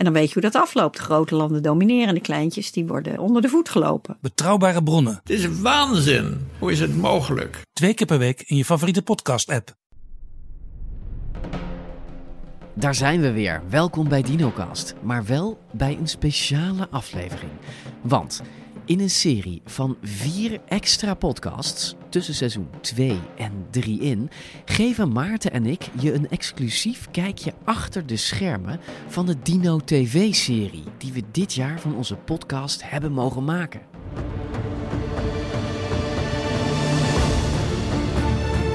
En dan weet je hoe dat afloopt. Grote landen domineren, de kleintjes die worden onder de voet gelopen. Betrouwbare bronnen. Het is waanzin. Hoe is het mogelijk? Twee keer per week in je favoriete podcast-app. Daar zijn we weer. Welkom bij DinoCast. Maar wel bij een speciale aflevering. Want in een serie van vier extra podcasts tussen seizoen 2 en 3 in geven Maarten en ik je een exclusief kijkje achter de schermen van de Dino TV-serie die we dit jaar van onze podcast hebben mogen maken.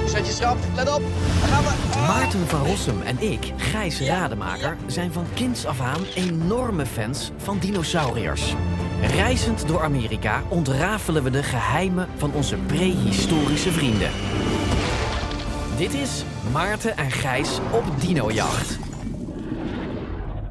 Zet je schrap, let op. Dan gaan we. Maarten van Rossum en ik, Gijs Rademaker, zijn van kinds af aan enorme fans van dinosauriërs. Reizend door Amerika ontrafelen we de geheimen van onze prehistorische vrienden. Dit is Maarten en Gijs op dinojacht.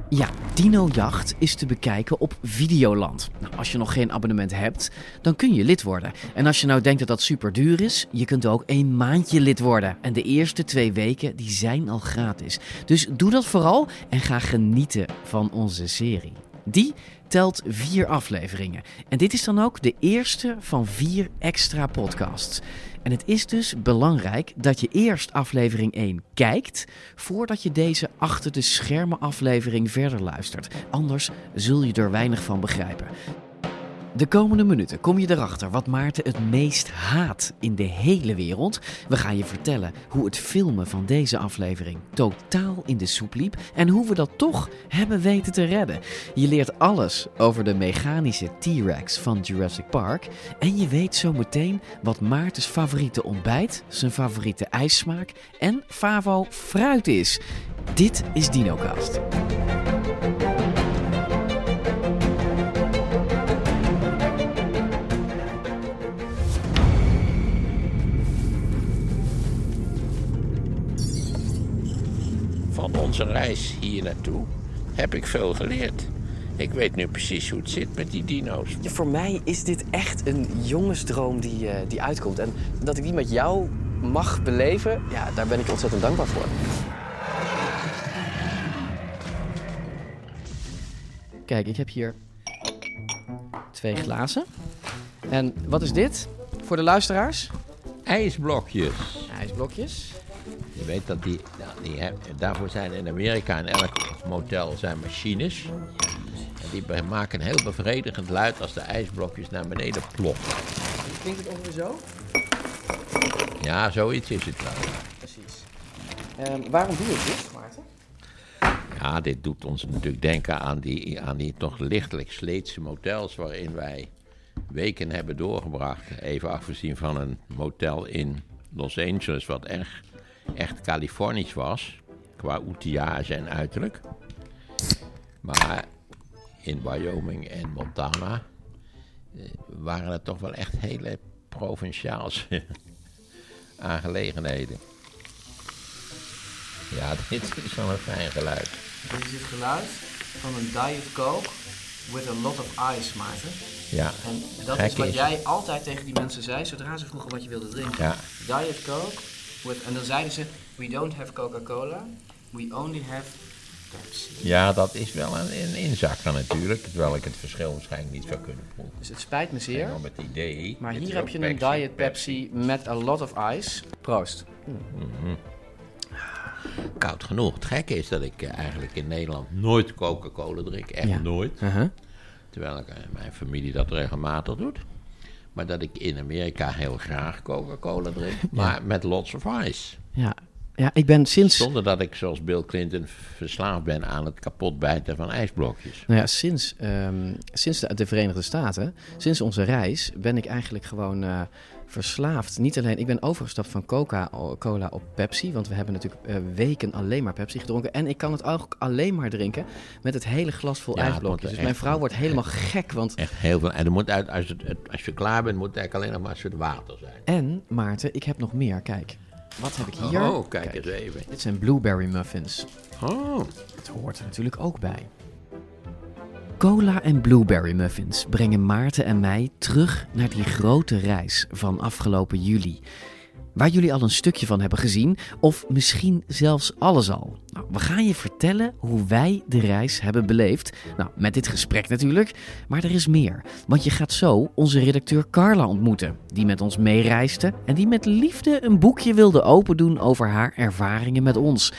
Ja, Dinojacht is te bekijken op Videoland. Nou, als je nog geen abonnement hebt, dan kun je lid worden. En als je nou denkt dat dat super duur is, je kunt ook een maandje lid worden. En de eerste twee weken, die zijn al gratis. Dus doe dat vooral en ga genieten van onze serie. Die telt vier afleveringen. En dit is dan ook de eerste van vier extra podcasts. En het is dus belangrijk dat je eerst aflevering 1 kijkt voordat je deze achter de schermen aflevering verder luistert. Anders zul je er weinig van begrijpen. De komende minuten kom je erachter wat Maarten het meest haat in de hele wereld. We gaan je vertellen hoe het filmen van deze aflevering totaal in de soep liep en hoe we dat toch hebben weten te redden. Je leert alles over de mechanische T-Rex van Jurassic Park en je weet zo meteen wat Maartens favoriete ontbijt, zijn favoriete ijssmaak en favo fruit is. Dit is DinoCast. Van onze reis hier naartoe heb ik veel geleerd. Ik weet nu precies hoe het zit met die dino's. Ja, voor mij is dit echt een jongensdroom die, eh, die uitkomt. En dat ik die met jou mag beleven, ja, daar ben ik ontzettend dankbaar voor. Kijk, ik heb hier twee glazen. En wat is dit voor de luisteraars? IJsblokjes. IJsblokjes. Je weet dat die, die heb- daarvoor zijn in Amerika in elk motel zijn machines. En die maken een heel bevredigend luid als de ijsblokjes naar beneden ploppen. Klinkt het ongeveer zo? Ja, zoiets is het wel. Precies. Ehm, waarom doe je dit, Maarten? Ja, dit doet ons natuurlijk denken aan die, aan die toch lichtelijk sleetse motels waarin wij weken hebben doorgebracht. Even afgezien van een motel in Los Angeles, wat echt, echt Californisch was, qua outillage en uiterlijk. Maar in Wyoming en Montana eh, waren het toch wel echt hele provinciaalse aangelegenheden. Ja, dit is wel een fijn geluid. Dit is het geluid van een Diet Coke with a lot of ice, Maarten. Ja, En dat Gek is wat is- jij altijd tegen die mensen zei, zodra ze vroegen wat je wilde drinken. Ja. Diet Coke, with, en dan zeiden ze, we don't have Coca-Cola, we only have Pepsi. ja, dat is wel een, een inzakker natuurlijk. Terwijl ik het verschil waarschijnlijk niet zou kunnen proeven. Dus het spijt me zeer. Met het idee. Maar hier heb je een Pepsi, Diet Pepsi met a lot of ice. Proost. Koud genoeg. Het gekke is dat ik eh, eigenlijk in Nederland nooit Coca-Cola drink. Echt Ja. nooit. Uh-huh. Terwijl ik, eh, mijn familie dat regelmatig doet. Maar dat ik in Amerika heel graag Coca-Cola drink. Maar met lots of ice. Ja. ja, ik ben sinds, Zonder dat ik zoals Bill Clinton verslaafd ben aan het kapotbijten van ijsblokjes. nou ja, sinds, ehm, sinds de, de Verenigde Staten, sinds onze reis, ben ik eigenlijk gewoon eh, verslaafd. Niet alleen, ik ben overgestapt van Coca-Cola op Pepsi, want we hebben natuurlijk eh, weken alleen maar Pepsi gedronken. En ik kan het ook alleen maar drinken met het hele glas vol Ja, het ijsblokjes. Dus mijn vrouw wordt helemaal gek, want... Echt heel veel. En er moet uit, als, het, het- als je klaar bent, moet het eigenlijk alleen nog maar een soort water zijn. En, Maarten, ik heb nog meer, kijk. wat heb ik hier? Oh, kijk eens even. Dit zijn blueberry muffins. Oh, Dat hoort er natuurlijk ook bij. Cola en blueberry muffins brengen Maarten en mij terug naar die grote reis van afgelopen juli. Waar jullie al een stukje van hebben gezien, of misschien zelfs alles al. Nou, we gaan je vertellen hoe wij de reis hebben beleefd. Nou, met dit gesprek natuurlijk, maar er is meer. Want je gaat zo onze redacteur Carla ontmoeten, die met ons meereisde en die met liefde een boekje wilde opendoen over haar ervaringen met ons.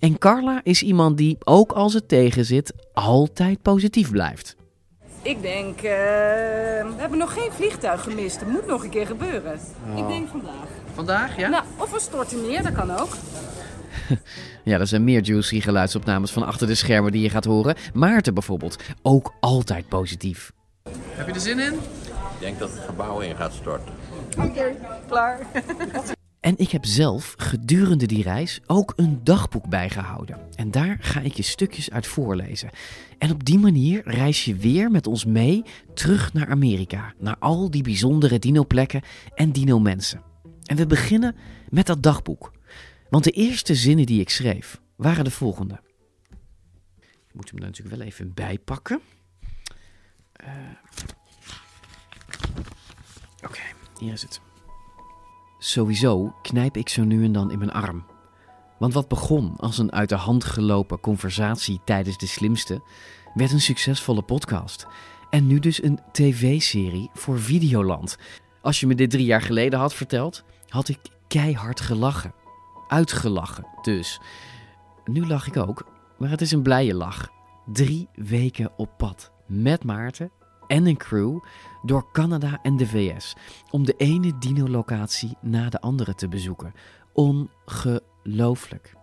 En Carla is iemand die, ook als het tegenzit, altijd positief blijft. Ik denk, eh, we hebben nog geen vliegtuig gemist. Het moet nog een keer gebeuren. Ik denk vandaag. Vandaag, ja? Nou, of we storten neer, dat kan ook. Ja, er zijn meer juicy geluidsopnames van achter de schermen die je gaat horen. Maarten bijvoorbeeld, ook altijd positief. Heb je er zin in? ik denk dat het gebouw in gaat storten. Oké, klaar. En ik heb zelf gedurende die reis ook een dagboek bijgehouden. En daar ga ik je stukjes uit voorlezen. En op die manier reis je weer met ons mee terug naar Amerika. Naar al die bijzondere dino-plekken en dino-mensen. En we beginnen met dat dagboek. Want de eerste zinnen die ik schreef waren de volgende. Ik moet hem er natuurlijk wel even bijpakken. Eh, Oké, hier is het. Sowieso knijp ik zo nu en dan in mijn arm. Want wat begon als een uit de hand gelopen conversatie tijdens de slimste, werd een succesvolle podcast. En nu dus een tv-serie voor Videoland. Als je me dit drie jaar geleden had verteld, had ik keihard gelachen. Uitgelachen dus. Nu lach ik ook, maar het is een blije lach. Drie weken op pad met Maarten en een crew door Canada en de VS om de ene dino-locatie na de andere te bezoeken. Ongelooflijk.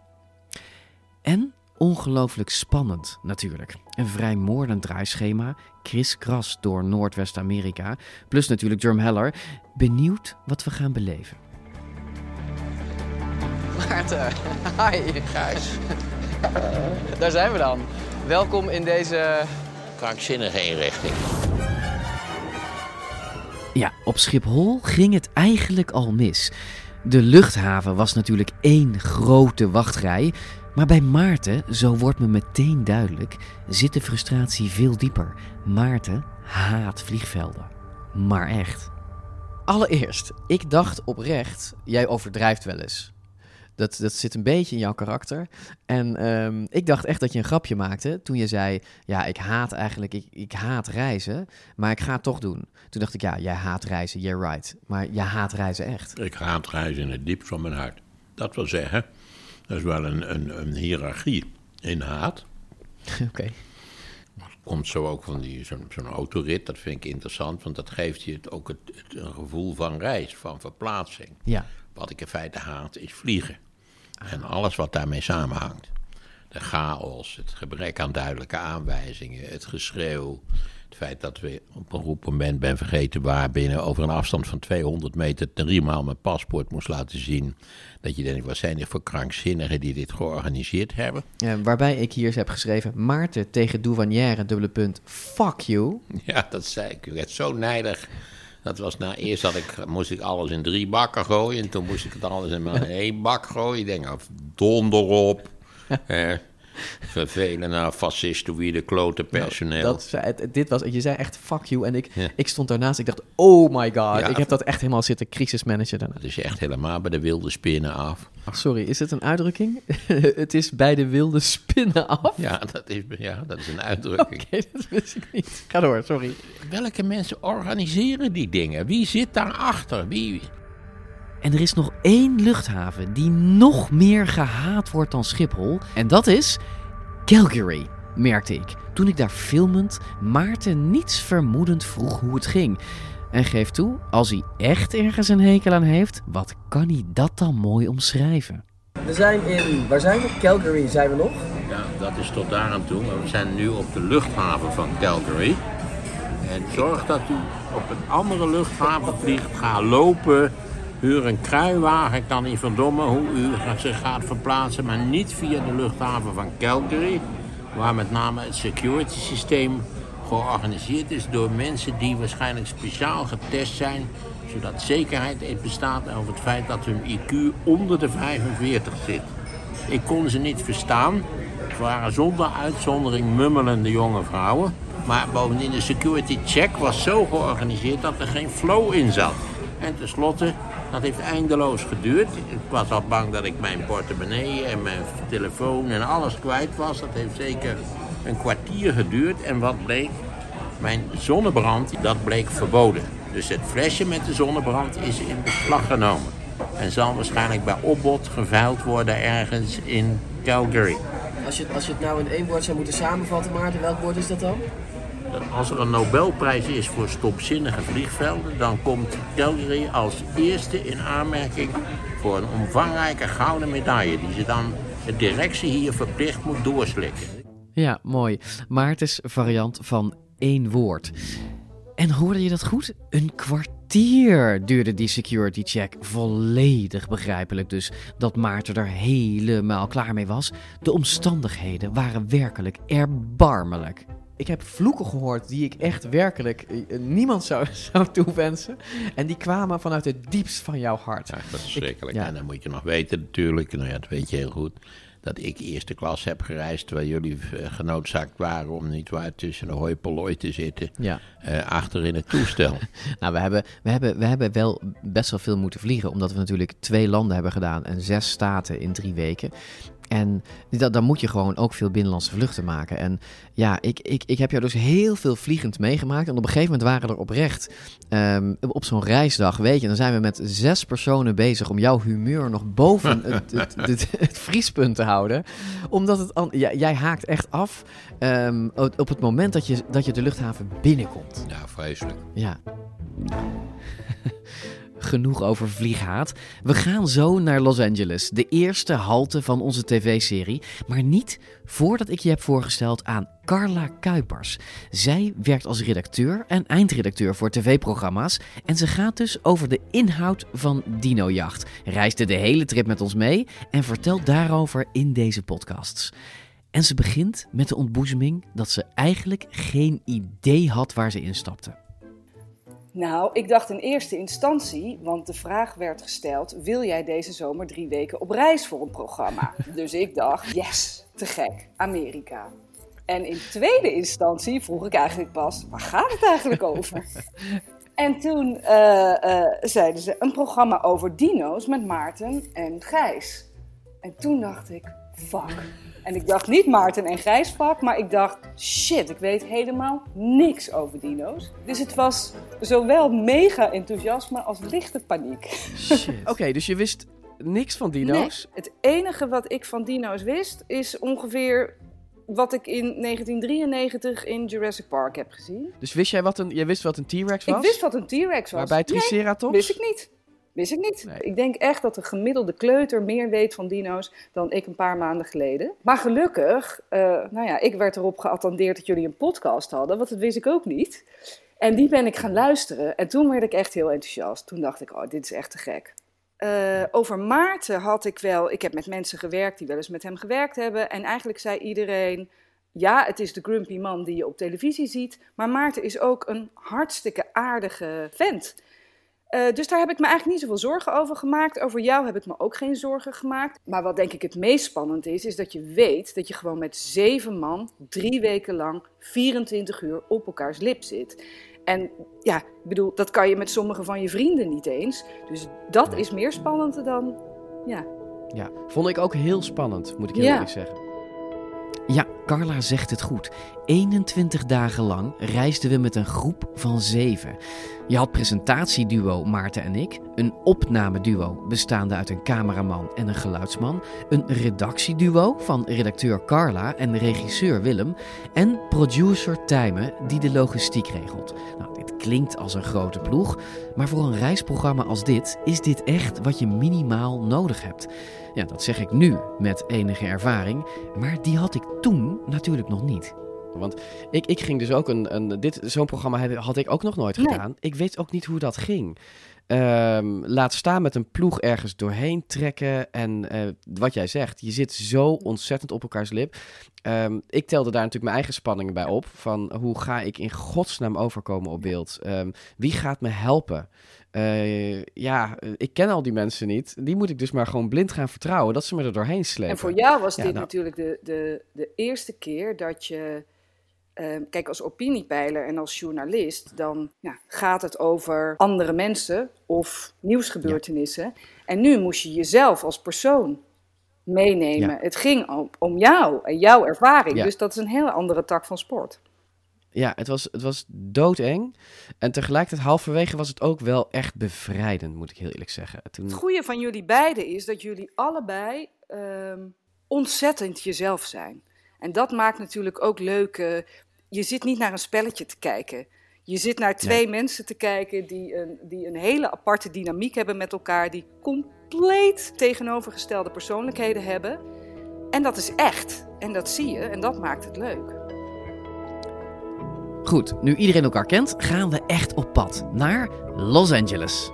En ongelooflijk spannend natuurlijk. Een vrij moordend draaischema, kriskras door Noordwest-Amerika, plus natuurlijk Jerm Heller. Benieuwd wat we gaan beleven. Maarten, hi. Gijs, Daar zijn we dan. Welkom in deze... krankzinnige inrichting. Ja, op Schiphol ging het eigenlijk al mis. De luchthaven was natuurlijk één grote wachtrij. Maar bij Maarten, zo wordt me meteen duidelijk, zit de frustratie veel dieper. Maarten haat vliegvelden. Maar echt. Allereerst, ik dacht oprecht, jij overdrijft wel eens. Dat, dat zit een beetje in jouw karakter. En ehm, ik dacht echt dat je een grapje maakte toen je zei: Ja, ik haat eigenlijk, ik, ik haat reizen, maar ik ga het toch doen. Toen dacht ik: Ja, jij haat reizen, you're right. Maar jij haat reizen echt. Ik haat reizen in het diepst van mijn hart. Dat wil zeggen, dat is wel een, een, een hiërarchie in haat. Oké. Komt zo ook van die, zo'n, zo'n autorit, dat vind ik interessant, want dat geeft je het, ook het, het- een gevoel van reis, van verplaatsing. Ja. Wat ik in feite haat, is vliegen. En alles wat daarmee samenhangt. De chaos, het gebrek aan duidelijke aanwijzingen, het geschreeuw. Het feit dat we op een goed moment ben vergeten waar binnen over een afstand van 200 meter driemaal mijn paspoort moest laten zien. Dat je denkt, wat zijn dit voor krankzinnigen die dit georganiseerd hebben? Ja, waarbij ik hier heb geschreven: Maarten tegen douanière, dubbele punt, fuck you. Ja, dat zei ik. Ik werd zo nijdig. Dat was na eerst had ik, moest ik alles in drie bakken gooien. En toen moest ik het alles in één bak gooien. Ik denk, nou, donder op. Eh, vervelen naar fascistoïde klote personeel. Dat, zei- dit was, je zei echt fuck you. En ik, Ja. ik stond daarnaast. Ik dacht: Oh my god. Ja. Ik heb dat echt helemaal zitten crisismanagen daarna. Dat is echt helemaal bij de wilde spinnen af. Ach, sorry, is het een uitdrukking? het is bij de wilde spinnen af. Ja, dat is, ja, dat is een uitdrukking. Oké, dat wist ik niet. Ga door, sorry. Welke mensen organiseren die dingen? Wie zit daarachter? Wie? En er is nog één luchthaven die nog meer gehaat wordt dan Schiphol. En dat is Calgary, merkte ik. Toen ik daar filmend Maarten niets vermoedend vroeg hoe het ging. En geef toe, als hij echt ergens een hekel aan heeft, wat kan hij dat dan mooi omschrijven? We zijn in... Waar zijn we? Calgary zijn we nog. Ja, dat is tot daar aan toe. Maar we zijn nu op de luchthaven van Calgary. En zorg dat u op een andere luchthaven vliegt. Ga lopen. Huur een kruiwagen. Kan niet verdommen hoe u zich gaat verplaatsen. Maar niet via de luchthaven van Calgary. Waar met name het security systeem georganiseerd is door mensen die waarschijnlijk speciaal getest zijn zodat zekerheid bestaat over het feit dat hun IQ onder de 45 zit. Ik kon ze niet verstaan. Het waren zonder uitzondering mummelende jonge vrouwen. Maar bovendien, de security check was zo georganiseerd dat er geen flow in zat. En tenslotte, dat heeft eindeloos geduurd. Ik was al bang dat ik mijn portemonnee en mijn telefoon en alles kwijt was. Dat heeft zeker een kwartier geduurd. En wat bleek? Mijn zonnebrand, dat bleek verboden. Dus het flesje met de zonnebrand is in beslag genomen. En zal waarschijnlijk bij opbod geveild worden ergens in Calgary. Als je, als je het nou in één woord zou moeten samenvatten, Maarten, welk woord is dat dan? Als er een Nobelprijs is voor stopzinnige vliegvelden, dan komt Calgary als eerste in aanmerking voor een omvangrijke gouden medaille, die ze dan de directie hier verplicht moet doorslikken. Ja, mooi. Maartens variant van één woord. En hoorde je dat goed? Een kwartier duurde die security check. Volledig begrijpelijk dus dat Maarten er helemaal klaar mee was. De omstandigheden waren werkelijk erbarmelijk. Ik heb vloeken gehoord die ik echt werkelijk eh, niemand zou, zou toewensen. En die kwamen vanuit het diepst van jouw hart. Ja, dat is verschrikkelijk. En dan moet je nog weten natuurlijk, nou ja, dat weet je heel goed dat ik eerste klas heb gereisd, waar jullie eh, genoodzaakt waren om niet waar tussen de hoi te zitten, ja. uh, achter in het toestel. nou, we hebben, we, hebben, we hebben wel best wel veel moeten vliegen, omdat we natuurlijk twee landen hebben gedaan en zes staten in drie weken. En dat, dan moet je gewoon ook veel binnenlandse vluchten maken. En ja, ik, ik, ik heb jou dus heel veel vliegend meegemaakt. En op een gegeven moment waren er oprecht um, op zo'n reisdag, weet je, dan zijn we met zes personen bezig om jouw humeur nog boven het, het, het, het, vriespunt te houden. Omdat het, ja, jij haakt echt af um, op het moment dat je, dat je de luchthaven binnenkomt. Ja, vreselijk. Ja genoeg over vlieghaat. We gaan zo naar Los Angeles, de eerste halte van onze tv-serie. Maar niet voordat ik je heb voorgesteld aan Carla Kuipers. Zij werkt als redacteur en eindredacteur voor tv-programma's. En ze gaat dus over de inhoud van Dinojacht. Reisde de hele trip met ons mee en vertelt daarover in deze podcasts. En ze begint met de ontboezeming dat ze eigenlijk geen idee had waar ze instapte. Nou, ik dacht in eerste instantie, want de vraag werd gesteld: wil jij deze zomer drie weken op reis voor een programma? dus ik dacht: yes, te gek, Amerika. En in tweede instantie vroeg ik eigenlijk pas: waar gaat het eigenlijk over? en toen uh, uh, zeiden ze: een programma over dino's met Maarten en Gijs. En toen dacht ik: fuck. En ik dacht niet Maarten en Gijspak, maar ik dacht, shit, ik weet helemaal niks over dino's. Dus het was zowel mega enthousiasme als lichte paniek. Oké, dus je wist niks van dino's? Nee, het enige wat ik van dino's wist, is ongeveer wat ik in 1993 in Jurassic Park heb gezien. Dus wist jij wat een, jij wist wat een T-Rex was? Ik wist wat een T-Rex was. Maar bij Triceratops? Nee, wist ik niet. Wist ik niet. Ik denk echt dat de gemiddelde kleuter meer weet van dino's dan ik een paar maanden geleden. Maar gelukkig, uh, nou ja, ik werd erop geattendeerd dat jullie een podcast hadden, want dat wist ik ook niet. En die ben ik gaan luisteren en toen werd ik echt heel enthousiast. Toen dacht ik, oh, dit is echt te gek. Uh, over Maarten had ik wel, ik heb met mensen gewerkt die wel eens met hem gewerkt hebben. En eigenlijk zei iedereen, ja, het is de grumpy man die je op televisie ziet. Maar Maarten is ook een hartstikke aardige vent. Uh, dus daar heb ik me eigenlijk niet zoveel zorgen over gemaakt. Over jou heb ik me ook geen zorgen gemaakt. Maar wat denk ik het meest spannend is, is dat je weet dat je gewoon met zeven man drie weken lang 24 uur op elkaars lip zit. En ja, ik bedoel, dat kan je met sommige van je vrienden niet eens. Dus dat is meer spannend dan, ja. Ja, vond ik ook heel spannend, moet ik heel ja. eerlijk zeggen. Ja, Carla zegt het goed. 21 dagen lang reisden we met een groep van zeven. Je had presentatieduo Maarten en ik, een opnameduo bestaande uit een cameraman en een geluidsman, een redactieduo van redacteur Carla en regisseur Willem en producer Tijmen die de logistiek regelt. Nou, dit klinkt als een grote ploeg, maar voor een reisprogramma als dit is dit echt wat je minimaal nodig hebt. Ja, dat zeg ik nu met enige ervaring, maar die had ik toen natuurlijk nog niet. Want ik, ik ging dus ook een. een dit, zo'n programma had ik ook nog nooit gedaan. Ik weet ook niet hoe dat ging. Ehm, laat staan met een ploeg ergens doorheen trekken. En eh, wat jij zegt, je zit zo ontzettend op elkaars lip. Ehm, ik telde daar natuurlijk mijn eigen spanningen bij op. Van hoe ga ik in godsnaam overkomen op beeld? Ehm, wie gaat me helpen? Uh, ja, ik ken al die mensen niet. Die moet ik dus maar gewoon blind gaan vertrouwen dat ze me er doorheen slepen. En voor jou was dit nou. natuurlijk de, de, de eerste keer dat je Ehm, kijk, als opiniepeiler en als journalist, dan ja, gaat het over andere mensen of nieuwsgebeurtenissen. En nu moest je jezelf als persoon meenemen. Het ging om, om jou en jouw ervaring. Dus dat is een hele andere tak van sport. Ja, het was, het was doodeng. En tegelijkertijd halverwege was het ook wel echt bevrijdend, moet ik heel eerlijk zeggen. Toen... Het goede van jullie beiden is dat jullie allebei ehm, ontzettend jezelf zijn. En dat maakt natuurlijk ook leuke je zit niet naar een spelletje te kijken. Je zit naar twee mensen te kijken die een, die een hele aparte dynamiek hebben met elkaar, die compleet tegenovergestelde persoonlijkheden hebben. En dat is echt. En dat zie je en dat maakt het leuk. Goed, nu iedereen elkaar kent, gaan we echt op pad naar Los Angeles.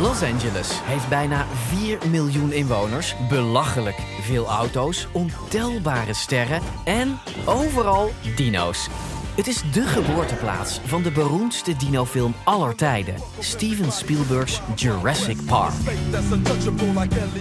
Los Angeles heeft bijna 4 miljoen inwoners, belachelijk veel auto's, ontelbare sterren en overal dino's. Het is de geboorteplaats van de beroemdste dinofilm aller tijden, Steven Spielberg's Jurassic Park.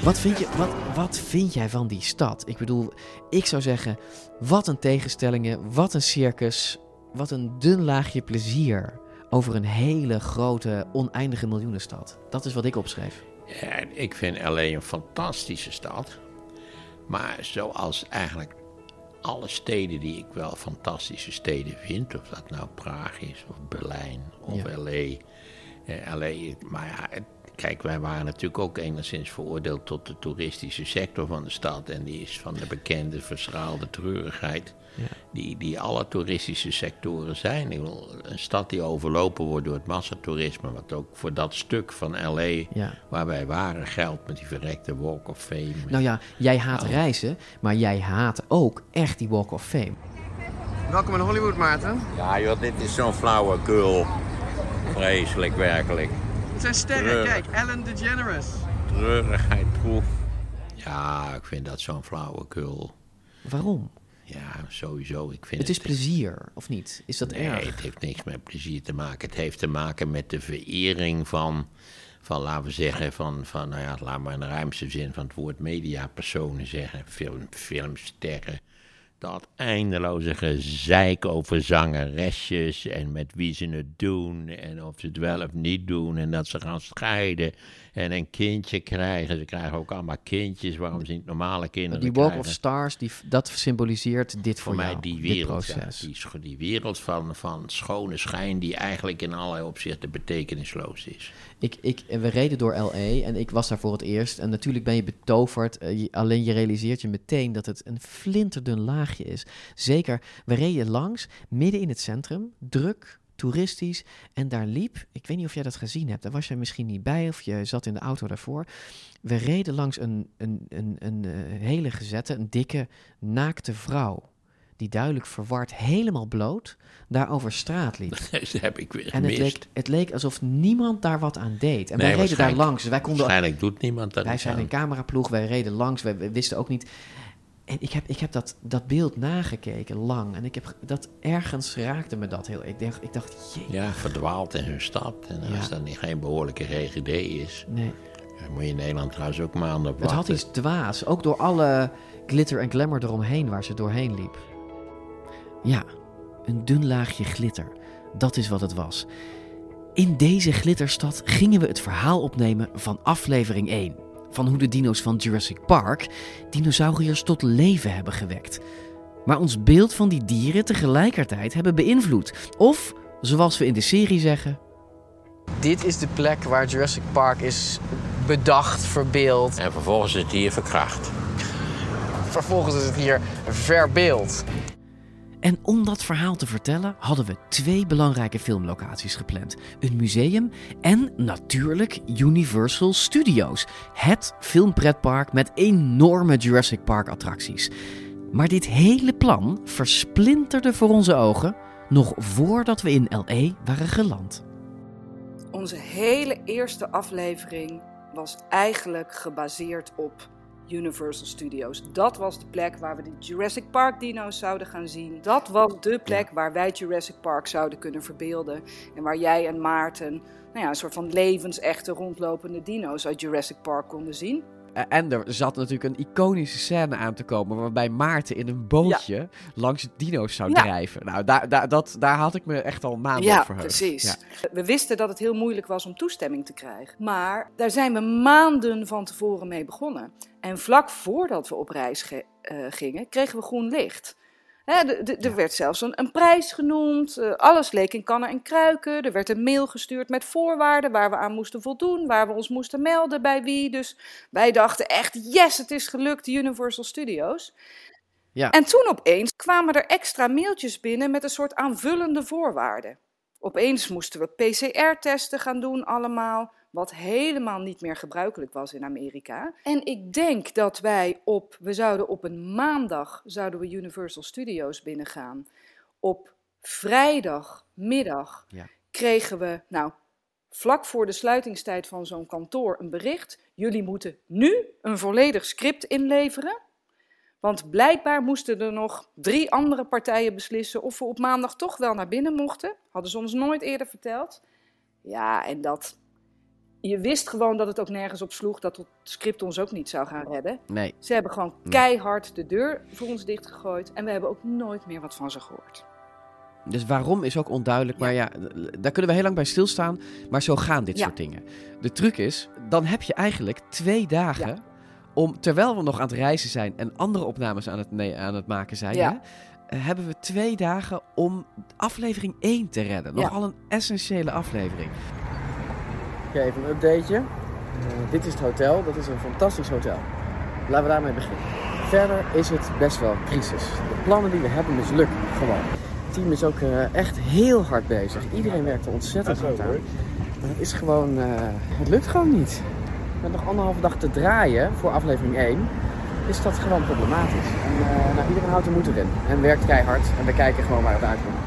Wat vind, je, wat, wat vind jij van die stad? Ik bedoel, ik zou zeggen, wat een tegenstellingen, wat een circus, wat een dun laagje plezier over een hele grote, oneindige miljoenenstad. Dat is wat ik opschreef. Ja, ik vind LA een fantastische stad. Maar zoals eigenlijk alle steden die ik wel fantastische steden vind, of dat nou Praag is, of Berlijn, of LA. Eh, LA, maar ja, kijk, wij waren natuurlijk ook enigszins veroordeeld tot de toeristische sector van de stad. En die is van de bekende verschaalde treurigheid. Die, die alle toeristische sectoren zijn. Een stad die overlopen wordt door het massatoerisme, wat ook voor dat stuk van LA waar wij waren geldt met die verrekte Walk of Fame. Nou ja, jij haat nou. reizen, maar jij haat ook echt die Walk of Fame. Welkom in Hollywood, Maarten. Ja, joh, dit is zo'n flauwekul. Vreselijk, werkelijk. Het zijn sterren, kijk, Ellen DeGeneres. Treurigheid proef. Ja, ik vind dat zo'n flauwekul. Waarom? Ja, sowieso. Ik vind het is plezier, of niet? Is dat nee, erg? Nee, het heeft niks met plezier te maken. Het heeft te maken met de verering van, van laten we zeggen, van, van nou ja, laat maar in de ruimste zin van het woord mediapersonen zeggen. Film, filmsterren, dat eindeloze gezeik over zangeresjes en met wie ze het doen en of ze het wel of niet doen en dat ze gaan scheiden en een kindje krijgen. Ze krijgen ook allemaal kindjes, waarom ze niet normale kinderen Die Walk of Stars, die, dat symboliseert dit voor, voor mij jou, die wereld, die, die, wereld van, van schone schijn die eigenlijk in allerlei opzichten betekenisloos is. Ik, ik, we reden door LA en ik was daar voor het eerst en natuurlijk ben je betoverd, uh, alleen je realiseert je meteen dat het een flinterdun laagje is. Zeker, we reden langs, midden in het centrum, druk, toeristisch. En daar liep, ik weet niet of jij dat gezien hebt, daar was je misschien niet bij of je zat in de auto daarvoor. We reden langs een, een, een, een, eh, hele gezette, een dikke, naakte vrouw. Die duidelijk verward, helemaal bloot, daar over straat liep. Dat heb ik weer En het leek, het leek alsof niemand daar wat aan deed. En wij reden daar langs. Wij konden, waarschijnlijk doet niemand dat Wij zijn een cameraploeg, wij reden langs. Wij, wij wisten ook niet en ik heb, ik heb dat, dat beeld nagekeken lang. En ik heb dat ergens raakte me dat heel. Ik dacht, ik dacht jee. Ja, verdwaald in hun stad. En als dat niet geen behoorlijke GGD is. Nee. Dan moet je in Nederland trouwens ook maanden op Het had iets dwaas. Ook door alle glitter en glamour eromheen waar ze doorheen liep. Ja, een dun laagje glitter. Dat is wat het was. In deze glitterstad gingen we het verhaal opnemen van aflevering 1 van hoe de dino's van Jurassic Park dinosauriërs tot leven hebben gewekt. Maar ons beeld van die dieren tegelijkertijd hebben beïnvloed. Of, zoals we in de serie zeggen. Dit is de plek waar Jurassic Park is bedacht, verbeeld. En vervolgens is het hier verkracht. Vervolgens is het hier verbeeld. En om dat verhaal te vertellen hadden we twee belangrijke filmlocaties gepland: een museum en natuurlijk Universal Studios, het filmpretpark met enorme Jurassic Park attracties. Maar dit hele plan versplinterde voor onze ogen nog voordat we in LA waren geland. Onze hele eerste aflevering was eigenlijk gebaseerd op Universal Studios. Dat was de plek waar we de Jurassic Park dino's zouden gaan zien. Dat was de plek waar wij Jurassic Park zouden kunnen verbeelden. En waar jij en Maarten nou ja, een soort van levensechte rondlopende dino's uit Jurassic Park konden zien. En er zat natuurlijk een iconische scène aan te komen waarbij Maarten in een bootje langs het dino's zou drijven. Nou, daar, daar, dat, daar had ik me echt al maanden ja, op verheugd. Precies. Ja, We wisten dat het heel moeilijk was om toestemming te krijgen. Maar daar zijn we maanden van tevoren mee begonnen. En vlak voordat we op reis uh, gingen, kregen we groen licht. Er werd zelfs een, een prijs genoemd. Uh, alles leek in kannen en kruiken. Er werd een mail gestuurd met voorwaarden waar we aan moesten voldoen, waar we ons moesten melden bij wie. Dus wij dachten echt, yes, het is gelukt, Universal Studios. Ja. En toen opeens kwamen er extra mailtjes binnen met een soort aanvullende voorwaarden. Opeens moesten we PCR-testen gaan doen allemaal, wat helemaal niet meer gebruikelijk was in Amerika. En ik denk dat wij op, we zouden op een maandag, zouden we Universal Studios binnengaan. Op vrijdagmiddag ja. kregen we, nou, vlak voor de sluitingstijd van zo'n kantoor een bericht. Jullie moeten nu een volledig script inleveren. Want blijkbaar moesten er nog drie andere partijen beslissen of we op maandag toch wel naar binnen mochten. Hadden ze ons nooit eerder verteld. Ja, en dat. Je wist gewoon dat het ook nergens op sloeg, dat het script ons ook niet zou gaan redden. Nee. Ze hebben gewoon keihard de deur voor ons dichtgegooid en we hebben ook nooit meer wat van ze gehoord. Dus waarom is ook onduidelijk, maar ja, daar kunnen we heel lang bij stilstaan. Maar zo gaan dit Ja. soort dingen. De truc is, dan heb je eigenlijk twee dagen om, terwijl we nog aan het reizen zijn en andere opnames aan het, nee, aan het maken zijn, Ja. hè, hebben we twee dagen om aflevering 1 te redden. Nogal een essentiële aflevering. Even een updateje. Eh, dit is het hotel. Dat is een fantastisch hotel. Laten we daarmee beginnen. Verder is het best wel crisis. De plannen die we hebben mislukken gewoon. Het team is ook eh, echt heel hard bezig. Iedereen werkt er ontzettend hard aan. Maar het is gewoon... eh, het lukt gewoon niet. Met nog anderhalve dag te draaien voor aflevering 1 is dat gewoon problematisch. En nou, iedereen houdt de moed erin en werkt keihard. En we kijken gewoon waar het uitkomt.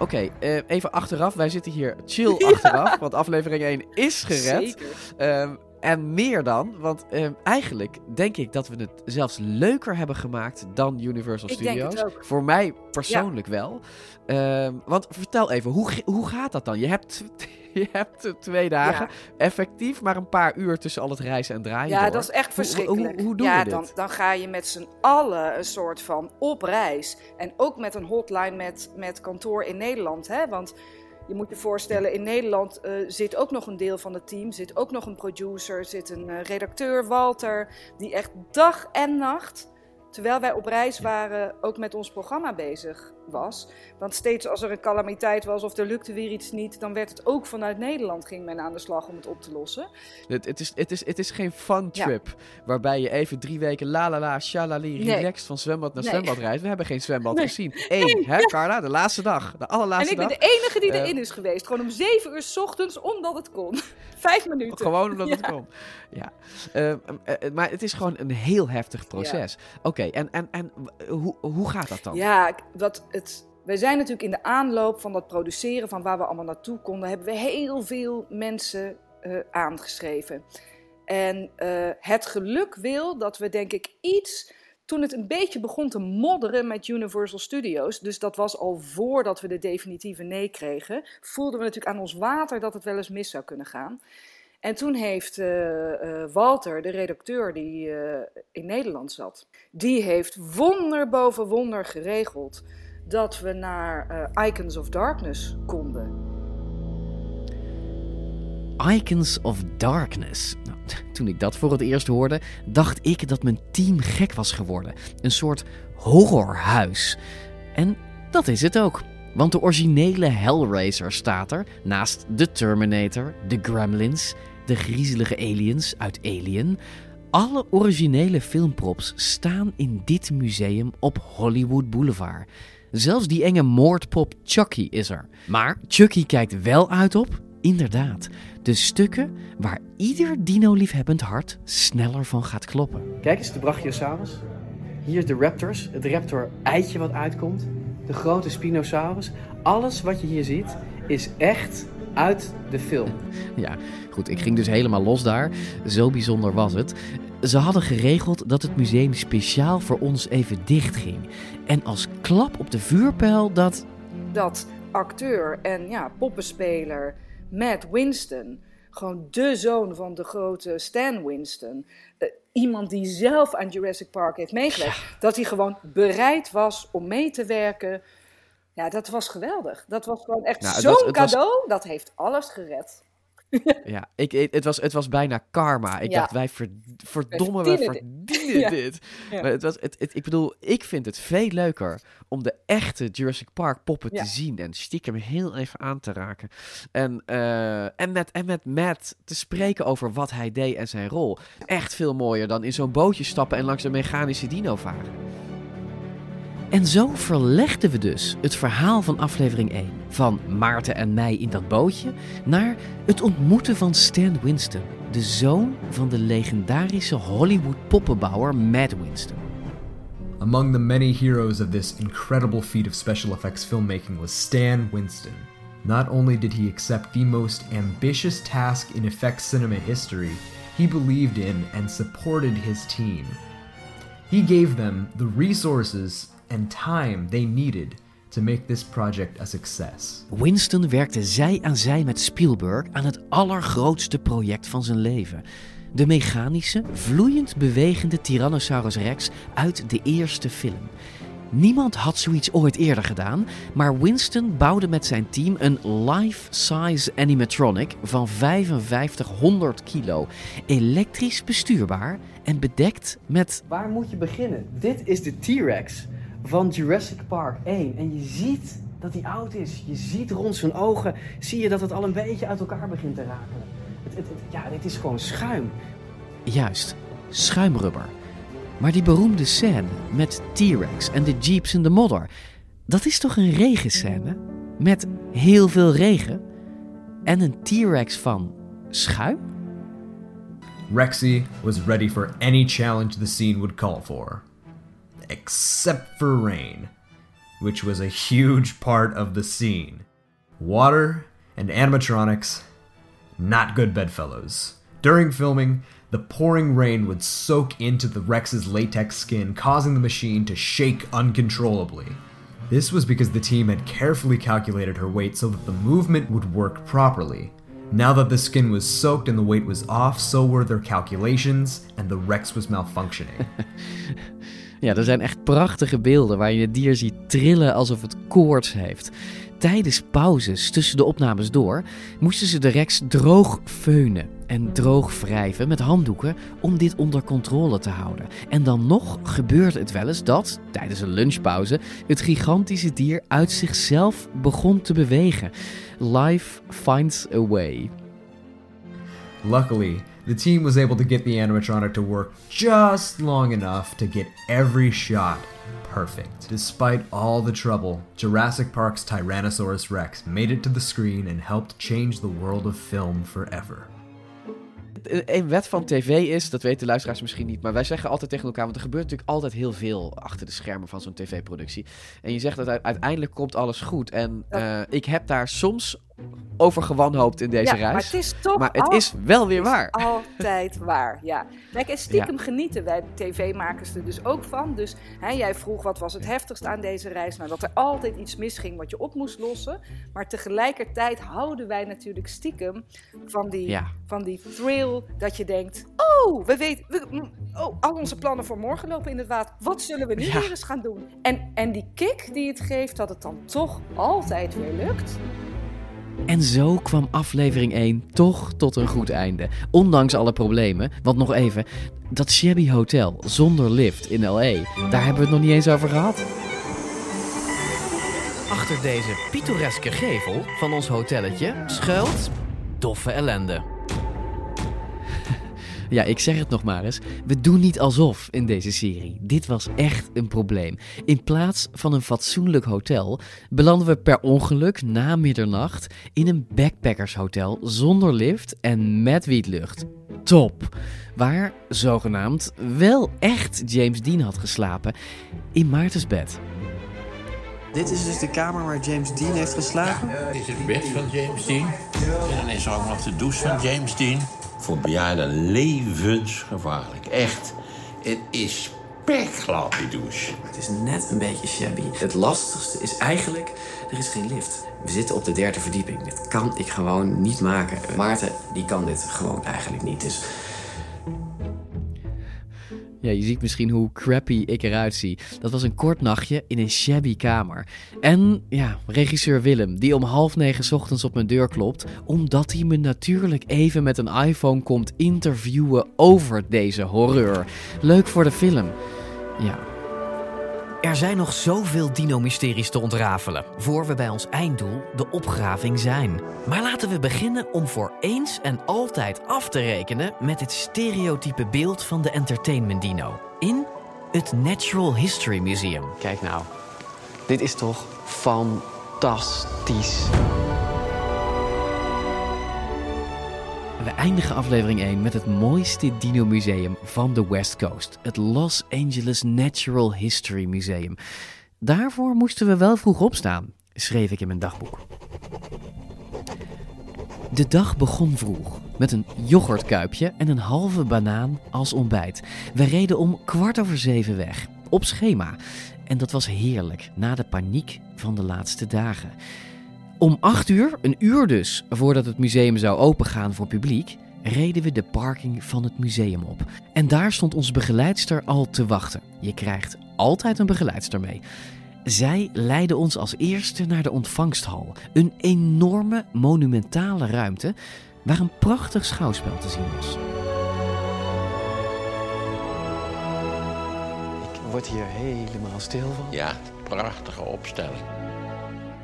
Oké, eh, even achteraf. Wij zitten hier chill achteraf, want aflevering 1 is gered. Zeker. Ehm, en meer dan, want ehm, eigenlijk denk ik dat we het zelfs leuker hebben gemaakt dan Universal Ik Studios. ook. Voor mij persoonlijk wel. Ehm, want vertel even, hoe, hoe gaat dat dan? Je hebt, je hebt twee dagen, effectief maar een paar uur tussen al het reizen en draaien Ja, door. dat is echt verschrikkelijk. Hoe, hoe, doen ja, we dit? Dan, dan ga je met z'n allen een soort van op reis. En ook met een hotline met, met kantoor in Nederland. Hè? Want je moet je voorstellen, in Nederland eh, zit ook nog een deel van het team. Zit ook nog een producer, zit een eh, redacteur, Walter. Die echt dag en nacht, terwijl wij op reis waren, ook met ons programma bezig was. Want steeds als er een calamiteit was of er lukte weer iets niet... dan werd het ook vanuit Nederland, ging men aan de slag om het op te lossen. Het, het, is, het, is, het is geen fun Ja. trip. Waarbij je even drie weken la la la, shalali, Nee. relaxed van zwembad naar Nee. zwembad reist. We hebben geen zwembad Nee. gezien. Eén, hè Carla? De laatste dag. De allerlaatste en ik ben dag. de enige die Eh, erin is geweest. Gewoon om zeven uur 's ochtends, omdat het kon. Vijf minuten. Gewoon omdat het kon. Ja. Eh, eh, eh, maar het is gewoon een heel heftig proces. Oké, en, en, en hoe, hoe gaat dat dan? Ja, wat wij zijn natuurlijk in de aanloop van dat produceren, van waar we allemaal naartoe konden, hebben we heel veel mensen eh, aangeschreven. En eh, het geluk wil dat we denk ik iets, toen het een beetje begon te modderen met Universal Studios, dus dat was al voordat we de definitieve nee kregen, voelden we natuurlijk aan ons water dat het wel eens mis zou kunnen gaan. En toen heeft eh, Walter, de redacteur die in Nederland zat, die heeft wonder boven wonder geregeld dat we naar eh, Icons of Darkness konden. Icons of Darkness. Nou, toen ik dat voor het eerst hoorde, dacht ik dat mijn team gek was geworden. Een soort horrorhuis. En dat is het ook. Want de originele Hellraiser staat er naast de Terminator, de Gremlins, de griezelige aliens uit Alien. Alle originele filmprops staan in dit museum op Hollywood Boulevard. Zelfs die enge moordpop Chucky is er. Maar Chucky kijkt wel uit op, inderdaad, de stukken waar ieder dino-liefhebbend hart sneller van gaat kloppen. Kijk eens, de Brachiosaurus. Hier is de Raptors, het Raptor-eitje wat uitkomt. De grote Spinosaurus. Alles wat je hier ziet is echt uit de film. Ja, goed, ik ging dus helemaal los daar. Zo bijzonder was het. Ze hadden geregeld dat het museum speciaal voor ons even dicht ging. En als klap op de vuurpijl dat... Dat acteur en ja, poppenspeler Matt Winston, gewoon de zoon van de grote Stan Winston, eh, iemand die zelf aan Jurassic Park heeft meegewerkt, dat hij gewoon bereid was om mee te werken. Ja, dat was geweldig. Dat was gewoon echt Nou, zo'n was- cadeau. Dat heeft alles gered. Ja, ik, het, was, het was bijna karma. Ik Ja. dacht, wij ver, verdomme, wij verdienen dit. verdienen Ja. dit. Ja. Maar het was, het, het- ik bedoel, ik vind het veel leuker om de echte Jurassic Park poppen Ja. te zien. En stiekem heel even aan te raken. En, eh, en, met, en met Matt te spreken over wat hij deed en zijn rol. Echt veel mooier dan in zo'n bootje stappen en langs een mechanische dino varen. En zo verlegden we dus het verhaal van aflevering 1, van Maarten en mij in dat bootje, naar het ontmoeten van Stan Winston, de zoon van de legendarische Hollywood poppenbouwer Matt Winston. Among the many heroes of this incredible feat of special effects filmmaking was Stan Winston. Not only did he accept the most ambitious task in effects cinema history, he believed in and supported his team. He gave them the resources and time they needed to make this project a success. Winston werkte zij aan zij met Spielberg aan het allergrootste project van zijn leven. De mechanische, vloeiend bewegende Tyrannosaurus Rex uit de eerste film. Niemand had zoiets ooit eerder gedaan, maar Winston bouwde met zijn team een life-size animatronic van 5500 kilo, elektrisch bestuurbaar en bedekt met Waar moet je beginnen? Dit is de T-Rex van Jurassic Park 1. En je ziet dat hij oud is. Je ziet rond zijn ogen, zie je dat het al een beetje uit elkaar begint te raken. Het, het, het- ja, dit is gewoon schuim. Juist, schuimrubber. Maar die beroemde scène met T-Rex en de jeeps in de modder, dat is toch een regenscène? Met heel veel regen en een T-Rex van schuim? Rexy was ready for any challenge the scene would call for. Except for rain, which was a huge part of the scene. Water and animatronics, not good bedfellows. During filming, the pouring rain would soak into the Rex's latex skin, causing the machine to shake uncontrollably. This was because the team had carefully calculated her weight so that the movement would work properly. Now that the skin was soaked and the weight was off, so were their calculations, and the Rex was malfunctioning. Ja, er zijn echt prachtige beelden waar je het dier ziet trillen alsof het koorts heeft. Tijdens pauzes tussen de opnames door moesten ze de Rex droog feunen en droog wrijven met handdoeken om dit onder controle te houden. En dan nog gebeurde het wel eens dat, tijdens een lunchpauze, het gigantische dier uit zichzelf begon te bewegen. Life finds a way. Luckily, the team was able to get the animatronic to work just long enough to get every shot perfect. Despite all the trouble, Jurassic Park's Tyrannosaurus Rex made it to the screen and helped change the world of film forever. Een wet van tv is, dat weten de luisteraars misschien niet, maar wij zeggen altijd tegen elkaar, want er gebeurt natuurlijk altijd heel veel achter de schermen van zo'n tv-productie. En je zegt dat uiteindelijk komt alles goed. En eh, ik heb daar soms over gewanhoopt in deze ja, reis. Maar het is toch Maar het al- is wel weer waar. Altijd waar, ja. Kijk, en stiekem Ja. genieten wij tv-makers er dus ook van. Dus hè, jij vroeg wat was het heftigst aan deze reis. Nou, dat er altijd iets misging wat je op moest lossen. Maar tegelijkertijd houden wij natuurlijk stiekem van die, Ja. van die thrill dat je denkt... Oh, we weten... we- oh, al onze plannen voor morgen lopen in het water. Wat zullen we nu weer eens gaan doen? En, en die kick die het geeft dat het dan toch altijd weer lukt... En zo kwam aflevering 1 toch tot een goed einde. Ondanks alle problemen. Want nog even, dat shabby hotel zonder lift in L.A., daar hebben we het nog niet eens over gehad. Achter deze pittoreske gevel van ons hotelletje schuilt doffe ellende. Ja, ik zeg het nog maar eens. We doen niet alsof in deze serie. Dit was echt een probleem. In plaats van een fatsoenlijk hotel belanden we per ongeluk na middernacht in een backpackershotel zonder lift en met wietlucht. Top! Waar, zogenaamd, wel echt James Dean had geslapen in Maartens bed. Dit is dus de kamer waar James Dean heeft geslapen? Dit is het bed van James Dean. En dan is er ook nog de douche van James Dean. Voor bejaarden levensgevaarlijk. Echt. Het is spekglad, die douche. Het is net een beetje shabby. Het lastigste is eigenlijk, er is geen lift. We zitten op de derde verdieping. Dit kan ik gewoon niet maken. Maarten, die kan dit gewoon eigenlijk niet. Dus Ja, je ziet misschien hoe crappy ik eruit zie. Dat was een kort nachtje in een shabby kamer. En ja, regisseur Willem, die om half negen ochtends op mijn deur klopt, omdat hij me natuurlijk even met een iPhone komt interviewen over deze horreur. Leuk voor de film. Ja, Er zijn nog zoveel dino-mysteries te ontrafelen voor we bij ons einddoel, de opgraving, zijn. Maar laten we beginnen om voor eens en altijd af te rekenen met het stereotype beeld van de entertainment dino in het Natural History Museum. Kijk nou, dit is toch fantastisch. We eindigen aflevering 1 met het mooiste dino-museum van de West Coast. Het Los Angeles Natural History Museum. Daarvoor moesten we wel vroeg opstaan, schreef ik in mijn dagboek. De dag begon vroeg met een yoghurtkuipje en een halve banaan als ontbijt. We reden om kwart over zeven weg, op schema. En dat was heerlijk, na de paniek van de laatste dagen. Om acht uur, een uur dus, voordat het museum zou opengaan voor publiek, reden we de parking van het museum op. En daar stond onze begeleidster al te wachten. Je krijgt altijd een begeleidster mee. Zij leidde ons als eerste naar de ontvangsthal. Een enorme, monumentale ruimte waar een prachtig schouwspel te zien was. Ik word hier helemaal stil van. Ja, prachtige opstelling.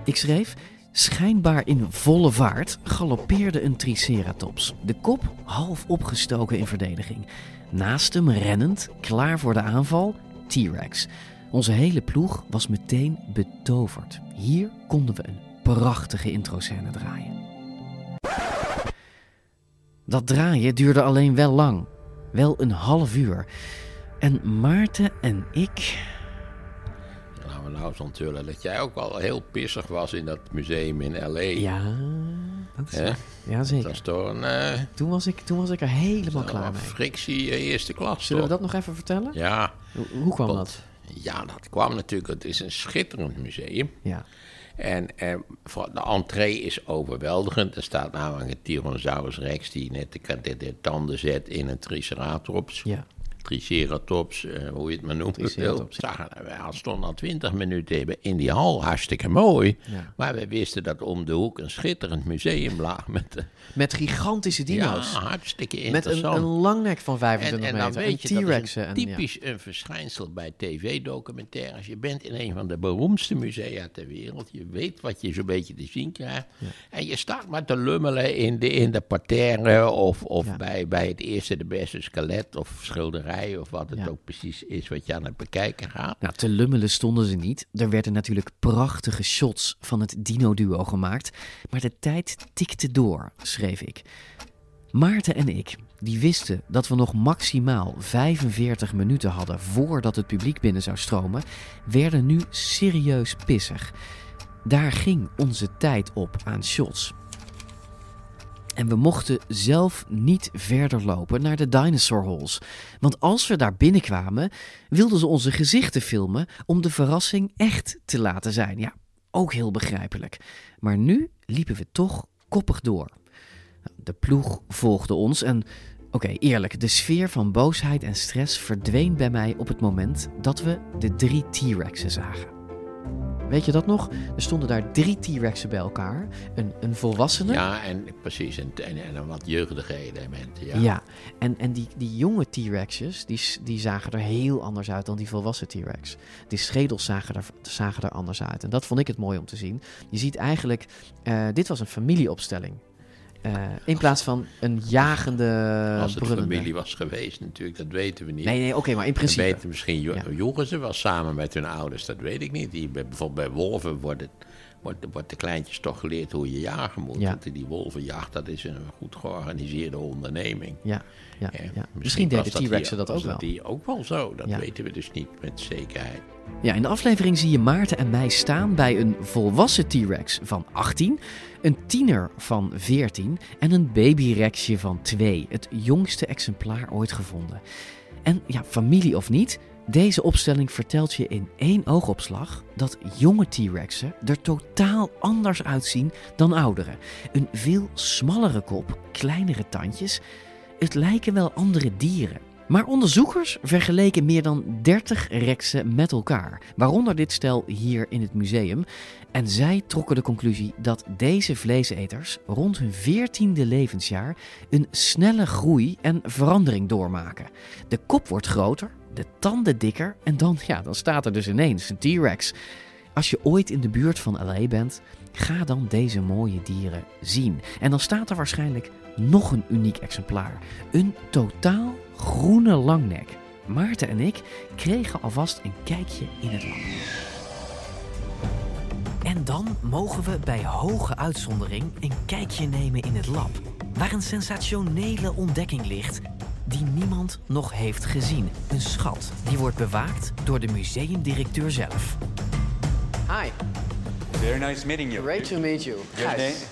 Ik schreef, schijnbaar in volle vaart galoppeerde een triceratops. De kop half opgestoken in verdediging. Naast hem rennend, klaar voor de aanval, T-Rex. Onze hele ploeg was meteen betoverd. Hier konden we een prachtige introscène draaien. Dat draaien duurde alleen wel lang. Wel een half uur. En Maarten en ik... Nou eens onthullen dat jij ook wel heel pissig was in dat museum in L.A. Ja, dat is waar. Ja, zeker. Dat toch een... eh, Toen was ik, toen was ik er helemaal klaar mee. frictie eh, eerste klas, Zullen we dat nog even vertellen? Ja. Hoe, hoe kwam dat? Ja, dat kwam natuurlijk. Het is een schitterend museum. Ja. En eh, voor- de entree is overweldigend. Er staat namelijk een Tyrannosaurus rex die net de, de, de tanden zet in een Triceratops. Ja. Triceratops, eh, hoe je het maar noemt. Triceratops. Zag, we stonden al twintig minuten in die hal, hartstikke mooi. Ja. Maar we wisten dat om de hoek een schitterend museum lag met... eh, Met gigantische dino's. Ja, hartstikke Met interessant. een, een langnek van 25 en, en dan meter. weet je, en dat is een en- ja. typisch een verschijnsel bij tv-documentaires. Je bent in een van de beroemdste musea ter wereld. Je weet wat je zo'n beetje te zien krijgt. En je staat maar te lummelen in de, in de parterre of, of bij, bij het eerste de beste skelet of schilderij of wat het ook precies is wat je aan het bekijken gaat. Nou, te lummelen stonden ze niet. Er werden natuurlijk prachtige shots van het dino-duo gemaakt. Maar de tijd tikte door, schreef ik. Maarten en ik, die wisten dat we nog maximaal 45 minuten hadden voordat het publiek binnen zou stromen, werden nu serieus pissig. Daar ging onze tijd op aan shots. En we mochten zelf niet verder lopen naar de dinosaur halls. Want als we daar binnenkwamen, wilden ze onze gezichten filmen om de verrassing echt te laten zijn. Ja, ook heel begrijpelijk. Maar nu liepen we toch koppig door. De ploeg volgde ons en, oké, eerlijk, de sfeer van boosheid en stress verdween bij mij op het moment dat we de drie T-Rexen zagen. Weet je dat nog? Er stonden daar drie T-Rexen bij elkaar. Een, een volwassene. Ja, en precies. En, en, en een wat jeugdige elementen. Ja. Ja, en, en die, die jonge T-Rex'jes, die, die zagen er heel anders uit dan die volwassen T-Rex. Die schedels zagen er, zagen er anders uit. En dat vond ik het mooi om te zien. Je ziet eigenlijk, eh, dit was een familieopstelling. Eh, in plaats van een jagende, Als het brullende. familie was geweest natuurlijk, dat weten we niet. Nee, nee, oké, maar in We principe. weten misschien, jo- joegen ze wel samen met hun ouders, dat weet ik niet. Die, bij- bijvoorbeeld bij wolven wordt het, wordt, wordt de kleintjes toch geleerd hoe je jagen moet. Ja. Want die wolvenjacht, dat is een goed georganiseerde onderneming. Ja, ja, ja. Misschien deden was dat T-Rexen hier- dat ook wel. die ook wel zo, dat Ja. weten we dus niet met zekerheid. Ja, in de aflevering zie je Maarten en mij staan bij een volwassen T-Rex van 18, een tiener van 14 en een babyrexje van 2, het jongste exemplaar ooit gevonden. En ja, familie of niet, deze opstelling vertelt je in één oogopslag dat jonge T-Rexen er totaal anders uitzien dan oudere. Een veel smallere kop, kleinere tandjes. Het lijken wel andere dieren. Maar onderzoekers vergeleken meer dan 30 rexen met elkaar, waaronder dit stel hier in het museum. En zij trokken de conclusie dat deze vleeseters rond hun 14e levensjaar een snelle groei en verandering doormaken. De kop wordt groter, de tanden dikker en dan, ja, dan staat er dus ineens een T-Rex. Als je ooit in de buurt van LA bent, ga dan deze mooie dieren zien. En dan staat er waarschijnlijk nog een uniek exemplaar. Een totaal groene langnek. Maarten en ik kregen alvast een kijkje in het lab. En dan mogen we bij hoge uitzondering een kijkje nemen in het lab, waar een sensationele ontdekking ligt die niemand nog heeft gezien. Een schat die wordt bewaakt door de museumdirecteur zelf. Hi. Very nice meeting you. Great to meet you. Your Gijs. name?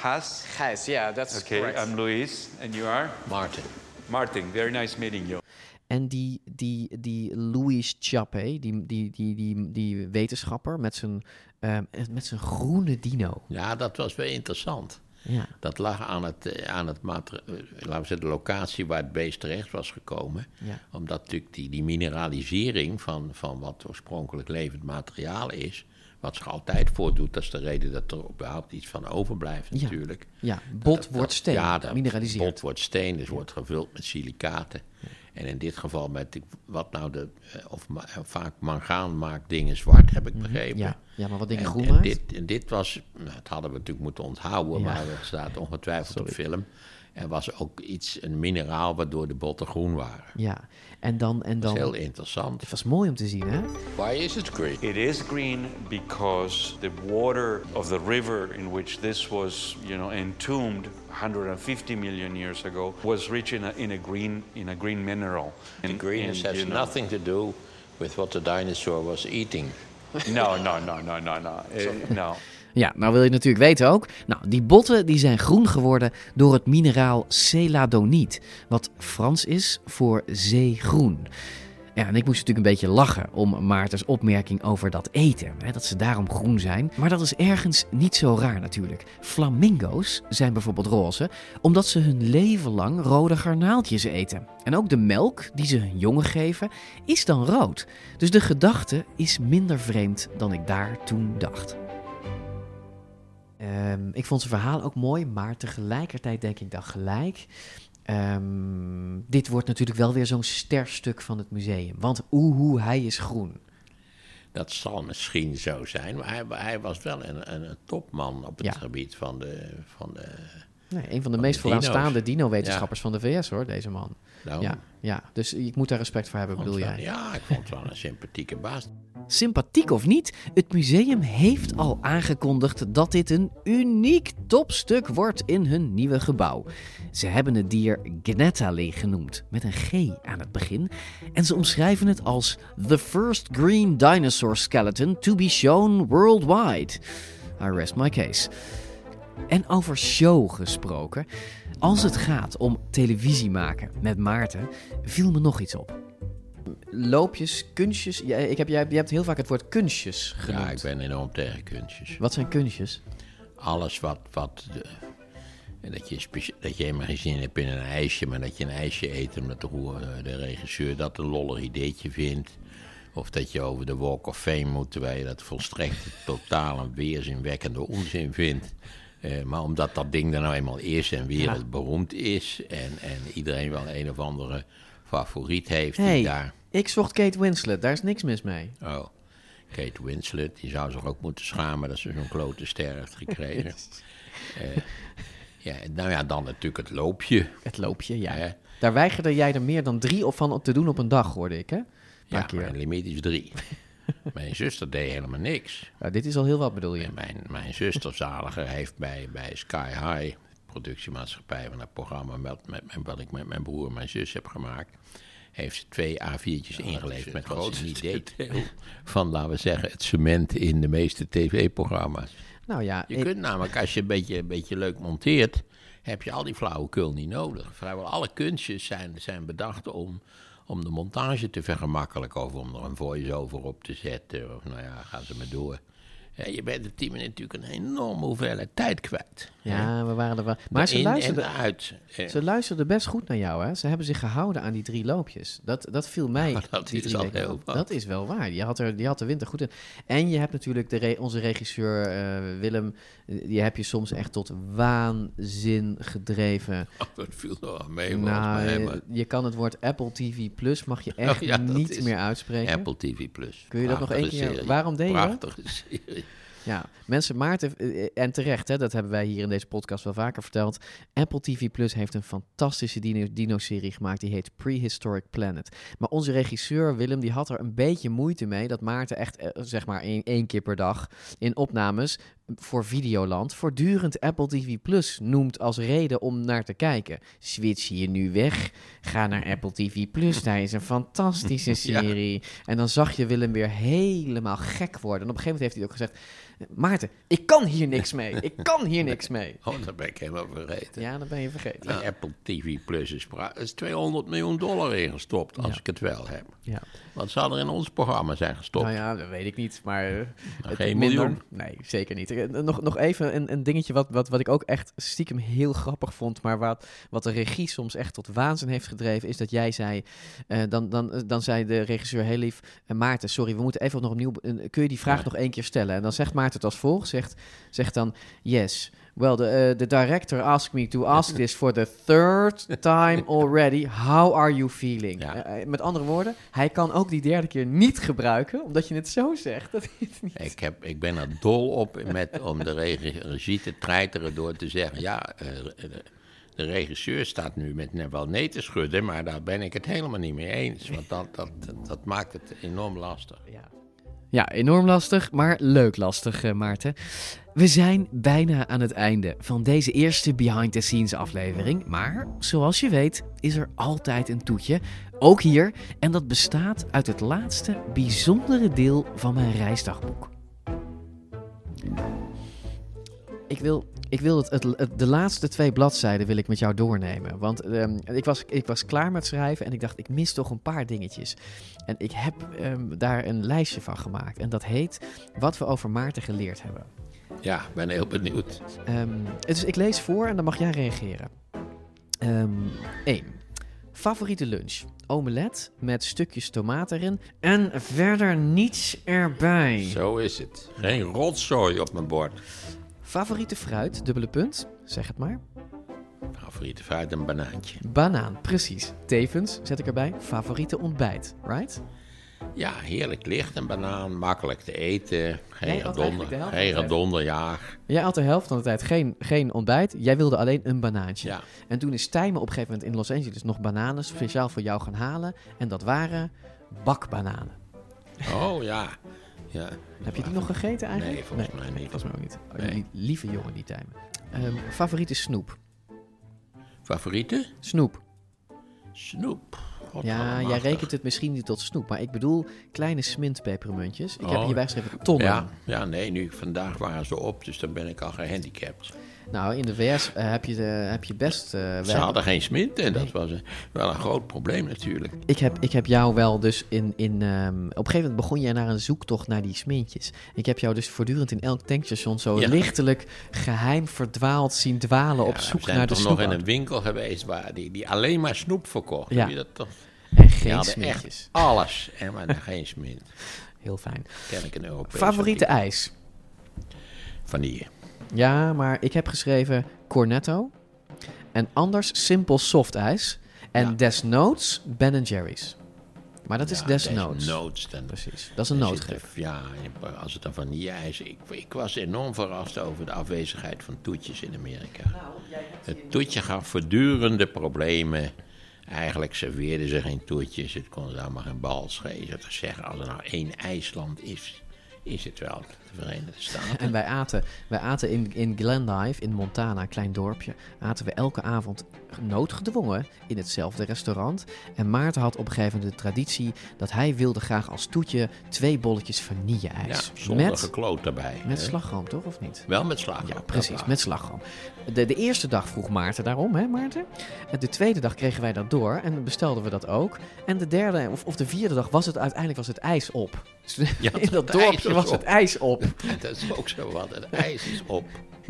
Has? Gijs, yeah, that's Okay, correct. I'm Luis. And you are? Martin. Martin, very nice meeting you. En die, die, die Louis Chappe, die, die, die, die, die wetenschapper met zijn, ehm, met zijn groene dino. Ja, dat was wel interessant. Ja. Dat lag aan, het, eh, aan het eh, laten we zeggen, de locatie waar het beest terecht was gekomen. Ja. Omdat natuurlijk die, die mineralisering van, van wat oorspronkelijk levend materiaal is, wat zich altijd voordoet, dat is de reden dat er überhaupt iets van overblijft Ja. natuurlijk. Ja, bot Dat- wordt steen, Ja, dat bot wordt steen, dus wordt gevuld met silicaten. En in dit geval met, wat nou de, eh, of ma- eh, vaak mangaan maakt dingen zwart, heb ik begrepen. Mhm. Ja, ja, maar wat dingen En- groen en maakt? Dit, en dit was, nou, dat hadden we natuurlijk moeten onthouden, maar het staat ongetwijfeld op film. Er was ook iets, een mineraal waardoor de botten groen waren. Ja, en dan... En Dat dan is heel interessant. Het was mooi om te zien, hè? Why is it green? It is green because the water of the river in which this was, you know, entombed 150 million years ago was rich in a, in a green in a green mineral. The And- greenness and, has you know- nothing to do with what the dinosaur was eating. No, no, no, no, no, no. No. Ja, nou wil je natuurlijk weten ook. Nou, die botten die zijn groen geworden door het mineraal celadoniet, wat Frans is voor zeegroen. Ja, en ik moest natuurlijk een beetje lachen om Maartens opmerking over dat eten, hè, dat ze daarom groen zijn. Maar dat is ergens niet zo raar natuurlijk. Flamingo's zijn bijvoorbeeld roze, omdat ze hun leven lang rode garnaaltjes eten. En ook de melk die ze hun jongen geven, is dan rood. Dus de gedachte is minder vreemd dan ik daar toen dacht. Ehm, ik vond zijn verhaal ook mooi, maar tegelijkertijd denk ik dan gelijk. ehm, dit wordt natuurlijk wel weer zo'n sterstuk van het museum. Want oehoe, hij is groen. Dat zal misschien zo zijn, maar hij, hij was wel een, een, een topman op het Ja. gebied van de, van de Nee, een van de Van meest de vooraanstaande dino-wetenschappers van de VS, hoor, deze man. Nou. Ja, ja, dus ik moet daar respect voor hebben, vond bedoel wel- jij? Ja, ik vond het wel een sympathieke baas. Sympathiek of niet, het museum heeft al aangekondigd dat dit een uniek topstuk wordt in hun nieuwe gebouw. Ze hebben het dier Gnetale genoemd, met een G aan het begin. En ze omschrijven het als the first green dinosaur skeleton to be shown worldwide. I rest my case. En over show gesproken. Als het gaat om televisie maken met Maarten, viel me nog iets op. Loopjes, kunstjes. Ja, ik heb, jij, jij hebt heel vaak het woord kunstjes genoemd. Ja, ik ben enorm tegen kunstjes. Wat zijn kunstjes? Alles wat, wat de, en dat, je specia- dat je helemaal geen zin hebt in een ijsje, maar dat je een ijsje eet omdat de, roer- de regisseur dat een lollig ideetje vindt. Of dat je over de Walk of Fame moet, terwijl je dat volstrekt totaal een weerzinwekkende onzin vindt. Eh, maar omdat dat ding er nou eenmaal is en wereldberoemd is en, en iedereen wel een of andere favoriet heeft die daar... ik zocht Kate Winslet, daar is niks mis mee. Oh, Kate Winslet, die zou zich ook moeten schamen dat ze zo'n klote ster heeft gekregen. Eh, ja, nou ja, dan natuurlijk het loopje. Het loopje, ja. Hè? Daar weigerde jij er meer dan drie van te doen op een dag, hoorde ik, hè? Paar Ja, keer. mijn limiet is drie. mijn zuster deed helemaal niks. Nou, dit is al heel wat, bedoel je? En mijn, mijn zuster zaliger heeft bij, bij Sky High, productiemaatschappij van het programma met, met, met, wat ik met mijn broer en mijn zus heb gemaakt, heeft ze twee A4'tjes ingeleverd met wat ze niet deed. Van, laten we zeggen, het cement in de meeste tv-programma's. Nou ja, Je ik- kunt namelijk, als je een beetje, een beetje leuk monteert, heb je al die flauwekul niet nodig. Vrijwel alle kunstjes zijn, zijn bedacht om, om de montage te vergemakkelijken. Of om er een voice-over op te zetten. Of nou ja, gaan ze maar door. Ja, je bent die manier natuurlijk een enorme hoeveelheid tijd kwijt. Ja, we waren er wel. Maar ze in luisterden, en uit. Eh, ze luisterden best goed naar jou, hè? Ze hebben zich gehouden aan die drie loopjes. Dat, dat viel mij. dat is al heel wat. Dat is wel waar. Die had, er, die had de winter goed in. En je hebt natuurlijk de re- onze regisseur eh, Willem. eh, Die heb je soms echt tot waanzin gedreven. Oh, dat viel nog wel mee Nou, mij. je- maar- je kan het woord Apple TV Plus mag je echt Oh ja, dat niet meer uitspreken. Apple TV Plus. Kun je dat nog één keer? serie. Waarom deed je dat? Prachtige serie. Ja, mensen, Maarten, eh, en terecht, hè, dat hebben wij hier in deze podcast wel vaker verteld. Apple TV Plus heeft een fantastische dino- dino-serie gemaakt, die heet Prehistoric Planet. Maar onze regisseur Willem, die had er een beetje moeite mee dat Maarten echt, eh, zeg maar, één keer per dag in opnames voor Videoland voortdurend Apple TV Plus noemt als reden om naar te kijken. Switch je nu weg, ga naar Apple TV Plus, daar is een fantastische Ja. serie. En dan zag je Willem weer helemaal gek worden. En op een gegeven moment heeft hij ook gezegd, Maarten, ik kan hier niks mee. Ik kan hier niks mee. Oh, dat ben ik helemaal vergeten. Ja, dat ben je vergeten. Apple TV Plus is, is 200 miljoen dollar ingestopt, als Ja. ik het wel heb. Ja. Wat zou er in ons programma zijn gestopt? Nou ja, dat weet ik niet, maar... eh, geen minder. miljoen. Nee, zeker niet. Eh, Nog, nog even een, een dingetje wat, wat, wat ik ook echt stiekem heel grappig vond, maar wat, wat de regie soms echt tot waanzin heeft gedreven, is dat jij zei, eh, dan, dan, dan zei de regisseur heel lief, eh, Maarten, sorry, we moeten even nog opnieuw, eh, kun je die vraag Ja. nog één keer stellen? En dan zegt Maarten het als volgt, zegt, zegt dan, yes, well, the, eh, the director asked me to ask this for the third time already. How are you feeling? Eh, eh, met andere woorden, hij kan ook die derde keer niet gebruiken, omdat je het zo zegt. Dat het niet... Ik, heb, ik ben er dol op met, om de regie, te treiteren door te zeggen... ja, de, regisseur staat nu met net wel nee te schudden... maar daar ben ik het helemaal niet mee eens. Want dat, dat, dat, maakt het enorm lastig. Ja, enorm lastig, maar leuk lastig, Maarten. We zijn bijna aan het einde van deze eerste behind the scenes aflevering. Maar zoals je weet is er altijd een toetje. Ook hier. En dat bestaat uit het laatste bijzondere deel van mijn reisdagboek. Ik wil, ik wil het, het, de laatste twee bladzijden wil ik met jou doornemen. Want ehm, ik, was, ik was klaar met schrijven en ik dacht, ik mis toch een paar dingetjes. En ik heb ehm, daar een lijstje van gemaakt. En dat heet Wat we over Maarten geleerd hebben. Ja, ik ben heel benieuwd. Ehm, dus ik lees voor en dan mag jij reageren. 1. Favoriete lunch? Omelet met stukjes tomaat erin en verder niets erbij. Zo is het. Geen rotzooi op mijn bord. Favoriete fruit? Dubbele punt. Zeg het maar. Favoriete fruit, een banaantje. Banaan, precies. Tevens zet ik erbij favoriete ontbijt, right? Ja, heerlijk licht, een banaan, makkelijk te eten. Geen redonder, ja. Jij had de helft van de tijd geen, geen ontbijt. Jij wilde alleen een banaantje. Ja. En toen is Tijmen op een gegeven moment in Los Angeles nog bananen speciaal voor jou gaan halen. En dat waren bakbananen. Oh ja. ja. Heb je die nog gegeten eigenlijk? Nee, volgens mij niet. Volgens mij ook niet. Oh, Nee. die lieve jongen, die Tijmen. Ehm, favoriete snoep? Favoriete? Snoep. Snoep. Ja, jij rekent het misschien niet tot snoep, maar ik bedoel kleine smintpepermuntjes. Ik heb Oh. hierbij geschreven tonnen. Ja, ja, nee, nu, vandaag waren ze op, dus dan ben ik al gehandicapt. Nou, in de VS eh, heb, je de, heb je best... eh, Ze hadden geen smint en dat was een- wel een groot probleem natuurlijk. Ik heb, ik heb jou wel dus in... in ehm, op een gegeven moment begon jij naar een zoektocht naar die smintjes. Ik heb jou dus voortdurend in elk tankstation zo Ja. lichtelijk geheim verdwaald zien dwalen op zoek zijn naar de toch nog in een winkel geweest waar die, die alleen maar snoep verkocht. Ja. Heb je dat toch? En geen smintjes. alles en maar geen smint. Heel fijn. Ken ik een. Favoriete ijs? Vanille. Ja, maar ik heb geschreven Cornetto. En anders simpel soft ijs. En desnoods Ben Jerry's. Maar dat is Ja, desnoods. desnoods dan. Precies, dat is een noodgreep. Ja, als het dan vanille-ijs... Ik, ik was enorm verrast over de afwezigheid van toetjes in Amerika. Nou, Het toetje gaf voortdurende problemen Eigenlijk serveerden ze geen toertjes, het kon ze allemaal geen bal schelen. te zeggen, als er nou één IJsland is, is het wel Verenigde Staten. En wij aten, wij aten in, in Glendive, in Montana, een klein dorpje, aten we elke avond noodgedwongen in hetzelfde restaurant. En Maarten had op een gegeven moment de traditie dat hij wilde graag als toetje twee bolletjes vanille-ijs. Ja, zonder met, gekloot daarbij. Met slagroom, toch? Of niet? Wel met slagroom. Ja, precies, met slagroom. De, de eerste dag vroeg Maarten daarom, hè Maarten? En de tweede dag kregen wij dat door en bestelden we dat ook. En de derde of, of de vierde dag was het uiteindelijk was het ijs op. Dus ja, in dat dorpje was het ijs op. dat is ook zo wat, het ijs is op.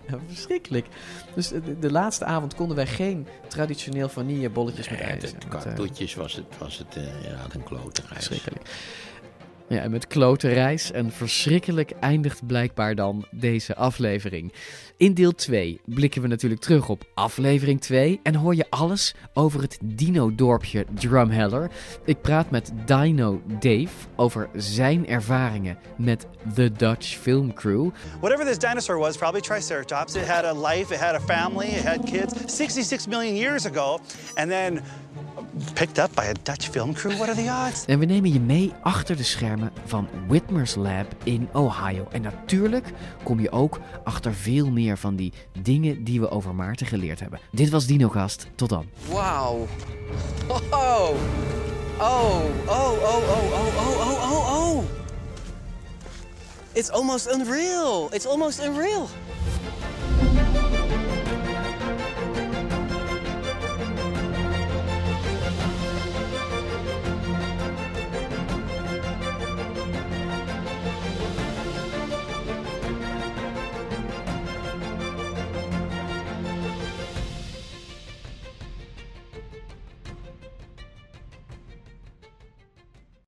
Ja, verschrikkelijk. Dus de, de, laatste avond konden wij geen traditioneel vanillebolletjes nee, met ijs. Qua toetjes was het, was het uh, ja, een klote Verschrikkelijk. Ja, en met klote reis en verschrikkelijk eindigt blijkbaar dan deze aflevering. In deel 2 blikken we natuurlijk terug op aflevering 2 en hoor je alles over het dino-dorpje Drumheller. Ik praat met Dino Dave over zijn ervaringen met the Dutch Film Crew. Whatever this dinosaur was, probably Triceratops. It had a life, it had a family, it had kids 66 million years ago. And then picked up by a Dutch film crew. What are the odds? En we nemen je mee achter de schermen van Whitmer's Lab in Ohio. En natuurlijk kom je ook achter veel meer van die dingen die we over Maarten geleerd hebben. Dit was DinoCast. Tot dan. Wauw. Wow. Oh. Oh, oh, oh, oh, oh, oh, oh, oh. It's almost unreal. It's almost unreal.